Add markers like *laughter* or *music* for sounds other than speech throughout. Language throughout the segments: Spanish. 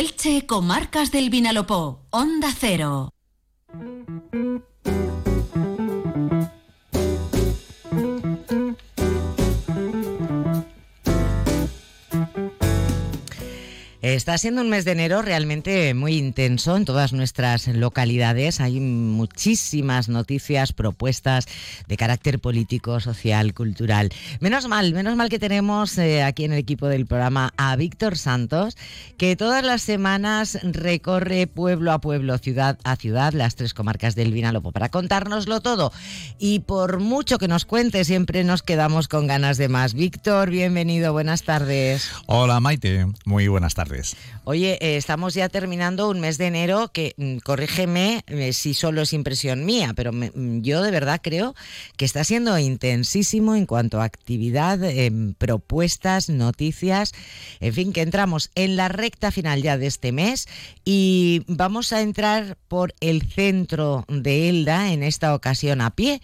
Elche, Comarcas del Vinalopó, Onda Cero. Está siendo un mes de enero realmente muy intenso en todas nuestras localidades. Hay muchísimas noticias, propuestas de carácter político, social, cultural. Menos mal, menos mal que tenemos eh, aquí en el equipo del programa a Víctor Santos, que todas las semanas recorre pueblo a pueblo, ciudad a ciudad, las tres comarcas del Vinalopó para contárnoslo todo. Y por mucho que nos cuente, siempre nos quedamos con ganas de más. Víctor, bienvenido, buenas tardes. Hola Maite, muy buenas tardes. Oye, eh, estamos ya terminando un mes de enero que, mm, corrígeme eh, si solo es impresión mía, pero mm, yo de verdad creo que está siendo intensísimo en cuanto a actividad, em, propuestas, noticias, en fin, que entramos en la recta final ya de este mes y vamos a entrar por el centro de Elda en esta ocasión a pie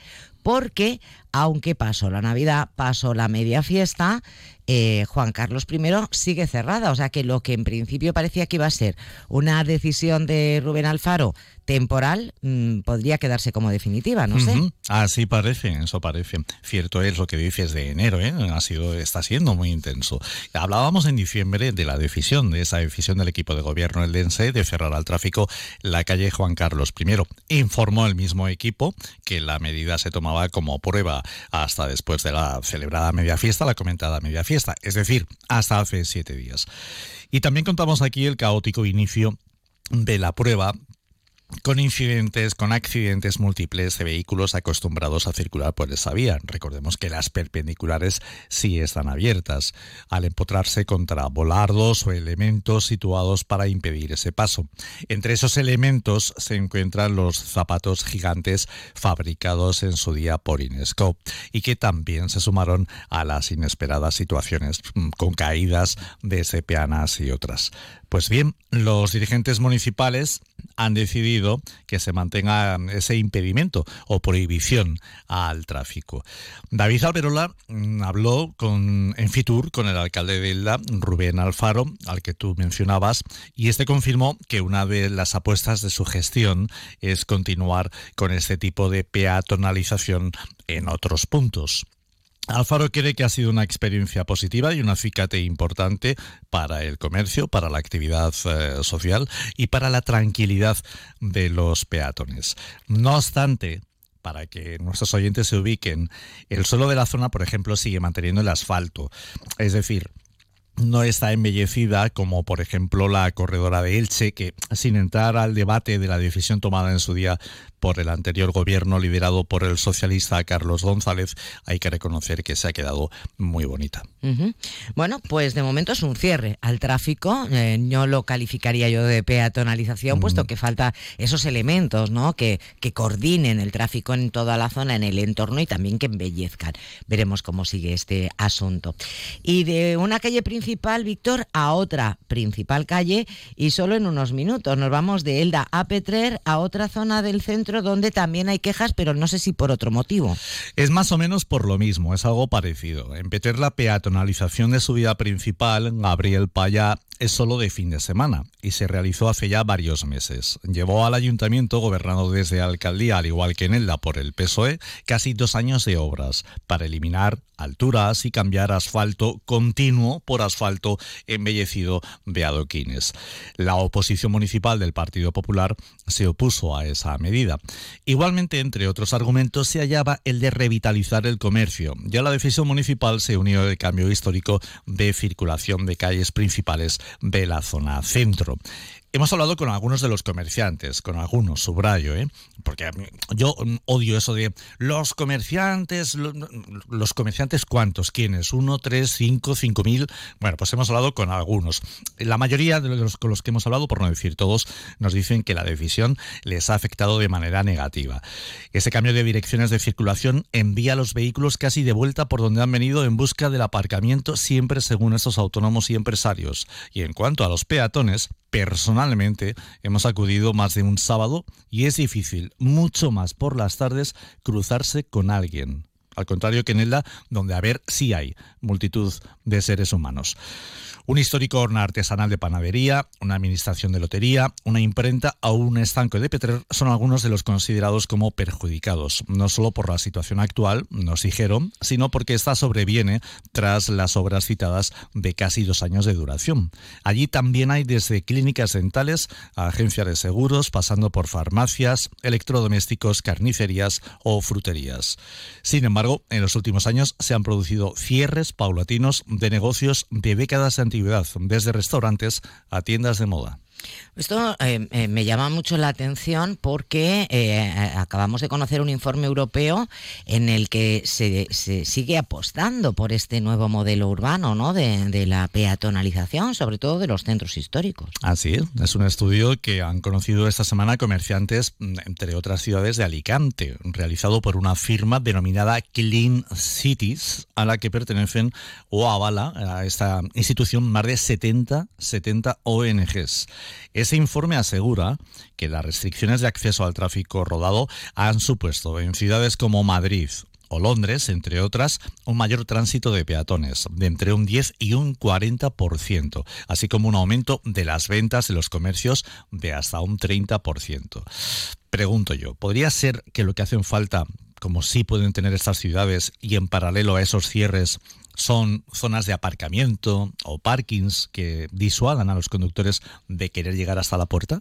porque aunque pasó la Navidad, pasó la media fiesta, eh, Juan Carlos I sigue cerrada. O sea que lo que en principio parecía que iba a ser una decisión de Rubén Alfaro temporal mm, podría quedarse como definitiva, no sé. Así parece, eso parece. Cierto es lo que dices de enero, ¿eh? ha sido, está siendo muy intenso. Hablábamos en diciembre de la decisión, de esa decisión del equipo de gobierno el DENSE de cerrar al tráfico la calle Juan Carlos I. Informó el mismo equipo que la medida se tomaba como prueba hasta después de la celebrada media fiesta, la comentada media fiesta, es decir, hasta hace siete días. Y también contamos aquí el caótico inicio de la prueba con incidentes, con accidentes múltiples de vehículos acostumbrados a circular por esa vía. Recordemos que las perpendiculares sí están abiertas, al empotrarse contra volardos o elementos situados para impedir ese paso. Entre esos elementos se encuentran los zapatos gigantes fabricados en su día por Inesco y que también se sumaron a las inesperadas situaciones mm, con caídas de sepeanas y otras. Pues bien, los dirigentes municipales han decidido que se mantenga ese impedimento o prohibición al tráfico. David Alberola mm, habló con, en Fitur con el alcalde de Elda, Rubén Alfaro, al que tú mencionabas, y este confirmó que una de las apuestas de su gestión es continuar con este tipo de peatonalización en otros puntos. Alfaro cree que ha sido una experiencia positiva y un acicate importante para el comercio, para la actividad eh, social y para la tranquilidad de los peatones. No obstante, para que nuestros oyentes se ubiquen, el suelo de la zona, por ejemplo, sigue manteniendo el asfalto. Es decir, no está embellecida como por ejemplo la corredora de Elche, que sin entrar al debate de la decisión tomada en su día por el anterior gobierno liderado por el socialista Carlos González, hay que reconocer que se ha quedado muy bonita. Bueno, pues de momento es un cierre al tráfico, eh, no lo calificaría yo de peatonalización, puesto que falta esos elementos, ¿no? Que, que coordinen el tráfico en toda la zona, en el entorno y también que embellezcan. Veremos cómo sigue este asunto. Y de una calle principal, Víctor, a otra principal calle y solo en unos minutos. Nos vamos de Elda a Petrer a otra zona del centro donde también hay quejas, pero no sé si por otro motivo. Es más o menos por lo mismo, es algo parecido. En Peter la peatonalización de su vida principal, Gabriel Paya es solo de fin de semana y se realizó hace ya varios meses. Llevó al ayuntamiento, gobernado desde alcaldía, al igual que en Elda por el PSOE, casi dos años de obras para eliminar alturas y cambiar asfalto continuo por asfalto embellecido de adoquines. La oposición municipal del Partido Popular se opuso a esa medida. Igualmente, entre otros argumentos, se hallaba el de revitalizar el comercio. Ya la decisión municipal se unió al cambio histórico de circulación de calles principales de la zona centro. Hemos hablado con algunos de los comerciantes, con algunos, subrayo, ¿eh? porque yo odio eso de los comerciantes, los comerciantes cuántos, quiénes, uno, tres, cinco, cinco mil. Bueno, pues hemos hablado con algunos. La mayoría de los con los que hemos hablado, por no decir todos, nos dicen que la decisión les ha afectado de manera negativa. Ese cambio de direcciones de circulación envía a los vehículos casi de vuelta por donde han venido en busca del aparcamiento, siempre según estos autónomos y empresarios. Y en cuanto a los peatones, personalmente hemos acudido más de un sábado y es difícil, mucho más por las tardes, cruzarse con alguien. Al contrario que en Elda, donde a ver sí hay multitud de seres humanos un histórico horno artesanal de panadería, una administración de lotería, una imprenta o un estanco de Petrer son algunos de los considerados como perjudicados, no solo por la situación actual, nos dijeron, sino porque esta sobreviene tras las obras citadas de casi dos años de duración. Allí también hay desde clínicas dentales a agencias de seguros, pasando por farmacias, electrodomésticos, carnicerías o fruterías. Sin embargo, en los últimos años se han producido cierres paulatinos de negocios de décadas de desde restaurantes a tiendas de moda. Esto eh, eh, me llama mucho la atención porque eh, acabamos de conocer un informe europeo en el que se, sigue apostando por este nuevo modelo urbano, ¿no? De, la peatonalización, sobre todo de los centros históricos. Así es, es un estudio que han conocido esta semana comerciantes, mm, entre otras ciudades de Alicante, realizado por una firma denominada Clean Cities, a la que pertenecen o avala a esta institución más de 70, 70 ONGs. Ese informe asegura que las restricciones de acceso al tráfico rodado han supuesto en ciudades como Madrid, o Londres, entre otras, un mayor tránsito de peatones, de entre un 10 y un 40%, así como un aumento de las ventas de los comercios de hasta un 30%. Pregunto yo, ¿podría ser que lo que hacen falta, como sí pueden tener estas ciudades, y en paralelo a esos cierres, son zonas de aparcamiento o parkings que disuadan a los conductores de querer llegar hasta la puerta?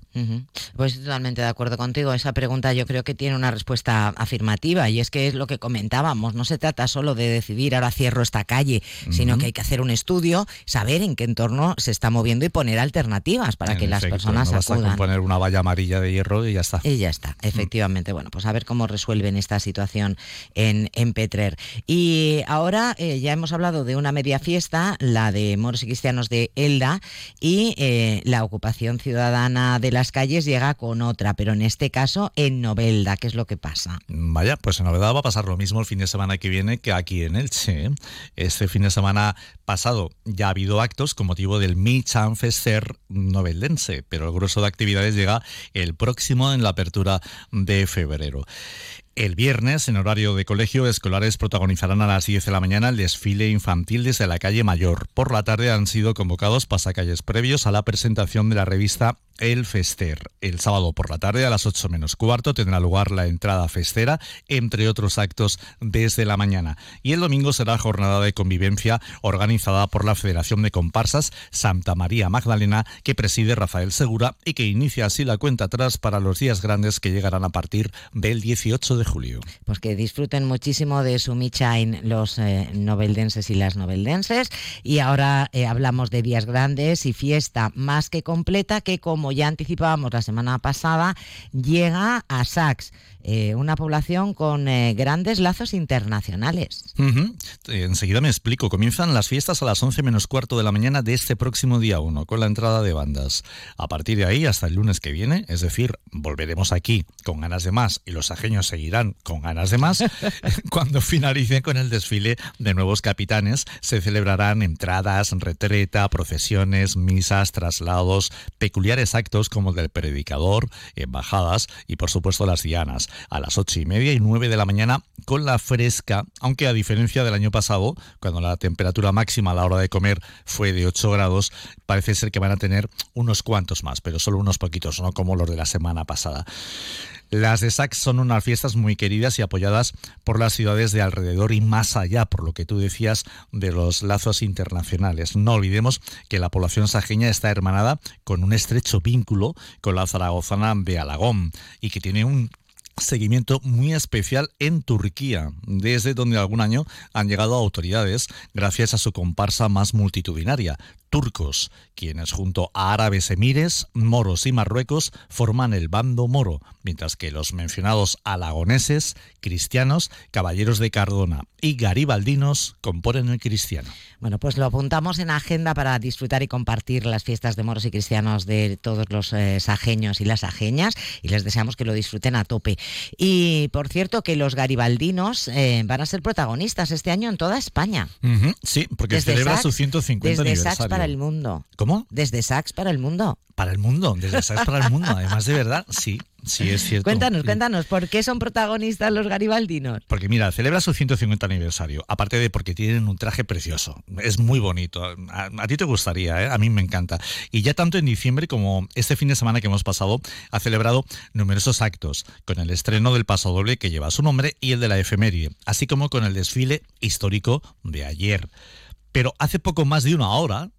Pues totalmente de acuerdo contigo. Esa pregunta yo creo que tiene una respuesta afirmativa y es que es lo que comentábamos. No se trata solo de decidir ahora cierro esta calle, sino que hay que hacer un estudio, saber en qué entorno se está moviendo y poner alternativas para que las personas no acudan. A poner una valla amarilla de hierro y ya está. Y ya está, efectivamente. Bueno, pues a ver cómo resuelven esta situación en, en Petrer. Y ahora eh, ya hemos hablado de una media fiesta, la de moros y cristianos de Elda, y eh, la ocupación ciudadana de las calles llega con otra, pero en este caso en Novelda. ¿Qué es lo que pasa? Vaya, pues en Novelda va a pasar lo mismo el fin de semana que viene que aquí en Elche. ¿eh? Este fin de semana pasado ya ha habido actos con motivo del Michan Fester noveldense, pero el grueso de actividades llega el próximo en la apertura de febrero. El viernes, en horario de colegio, escolares protagonizarán a las 10 de la mañana el desfile infantil desde la calle Mayor. Por la tarde han sido convocados pasacalles previos a la presentación de la revista el Fester. El sábado por la tarde a las 8 menos cuarto tendrá lugar la entrada festera, entre otros actos desde la mañana. Y el domingo será jornada de convivencia organizada por la Federación de Comparsas Santa María Magdalena, que preside Rafael Segura y que inicia así la cuenta atrás para los días grandes que llegarán a partir del 18 de julio. Pues que disfruten muchísimo de su Michain los eh, noveldenses y las noveldenses. Y ahora eh, hablamos de días grandes y fiesta más que completa que como ya anticipábamos la semana pasada, llega a Sax. Eh, una población con eh, grandes lazos internacionales. Enseguida me explico. Comienzan las fiestas a las 11 menos cuarto de la mañana de este próximo día 1, con la entrada de bandas. A partir de ahí, hasta el lunes que viene, es decir, volveremos aquí con ganas de más y los ajeños seguirán con ganas de más, *laughs* cuando finalice con el desfile de nuevos capitanes, se celebrarán entradas, retreta, procesiones, misas, traslados, peculiares actos como el del predicador, embajadas y, por supuesto, las dianas a las ocho y media y nueve de la mañana con la fresca, aunque a diferencia del año pasado, cuando la temperatura máxima a la hora de comer fue de 8 grados, parece ser que van a tener unos cuantos más, pero solo unos poquitos, no como los de la semana pasada. Las de Sax son unas fiestas muy queridas y apoyadas por las ciudades de alrededor y más allá, por lo que tú decías de los lazos internacionales. No olvidemos que la población sajeña está hermanada con un estrecho vínculo con la zaragozana de Alagón y que tiene un seguimiento muy especial en Turquía, desde donde algún año han llegado autoridades gracias a su comparsa más multitudinaria, turcos, quienes junto a árabes emires, moros y marruecos forman el bando moro, mientras que los mencionados alagoneses, cristianos, caballeros de Cardona y garibaldinos componen el cristiano. Bueno, pues lo apuntamos en agenda para disfrutar y compartir las fiestas de moros y cristianos de todos los eh, sajeños y las ajeñas y les deseamos que lo disfruten a tope. Y por cierto que los garibaldinos eh, van a ser protagonistas este año en toda España. sí, porque celebra su 150 aniversario para el mundo. ¿Cómo? Desde Sax para el mundo. Para el mundo, desde Sax para el mundo. Además, de verdad, sí. Sí, es cierto. Cuéntanos, cuéntanos, ¿por qué son protagonistas los garibaldinos? Porque mira, celebra su 150 aniversario, aparte de porque tienen un traje precioso. Es muy bonito. A, ti te gustaría, ¿eh? a mí me encanta. Y ya tanto en diciembre como este fin de semana que hemos pasado, ha celebrado numerosos actos, con el estreno del paso doble que lleva su nombre y el de la efeméride, así como con el desfile histórico de ayer. Pero hace poco más de una hora,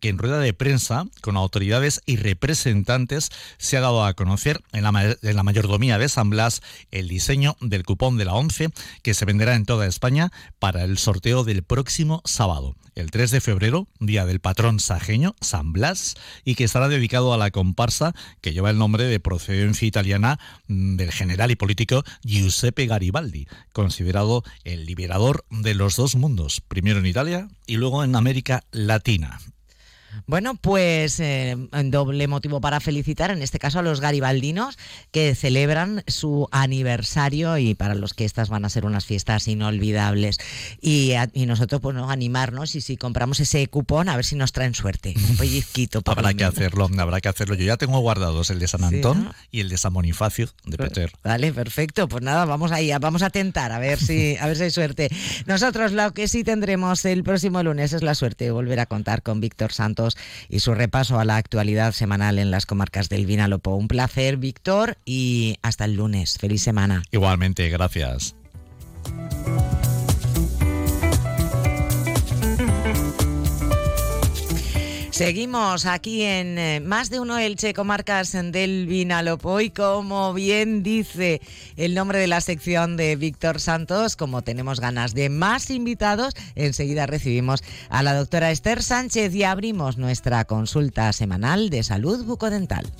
que en rueda de prensa con autoridades y representantes se ha dado a conocer en la, en la, mayordomía de San Blas el diseño del cupón de la 11 que se venderá en toda España para el sorteo del próximo sábado el 3 de febrero, día del patrón sajeño, San Blas, y que estará dedicado a la comparsa que lleva el nombre de procedencia italiana mm, del general y político Giuseppe Garibaldi, considerado el liberador de los dos mundos, primero en Italia y luego en América Latina. Bueno, pues eh, doble motivo para felicitar, en este caso a los garibaldinos que celebran su aniversario y para los que estas van a ser unas fiestas inolvidables. Y, nosotros, pues, animarnos y si compramos ese cupón, a ver si nos traen suerte. Un pellizquito. *laughs* habrá que hacerlo, habrá que hacerlo. Yo ya tengo guardados el de San Antón y el de San Bonifacio de Peter. Vale, perfecto. Pues nada, vamos ahí, vamos a tentar a ver si, a ver si hay suerte. Nosotros lo que sí tendremos el próximo lunes es la suerte de volver a contar con Víctor Santos y su repaso a la actualidad semanal en las comarcas del Vinalopó. Un placer, Víctor, y hasta el lunes. Feliz semana. Igualmente, gracias. Seguimos aquí en eh, más de uno Elche, comarcas del Vinalopó como bien dice el nombre de la sección de Víctor Santos, como tenemos ganas de más invitados, enseguida recibimos a la doctora Esther Sánchez y abrimos nuestra consulta semanal de salud bucodental.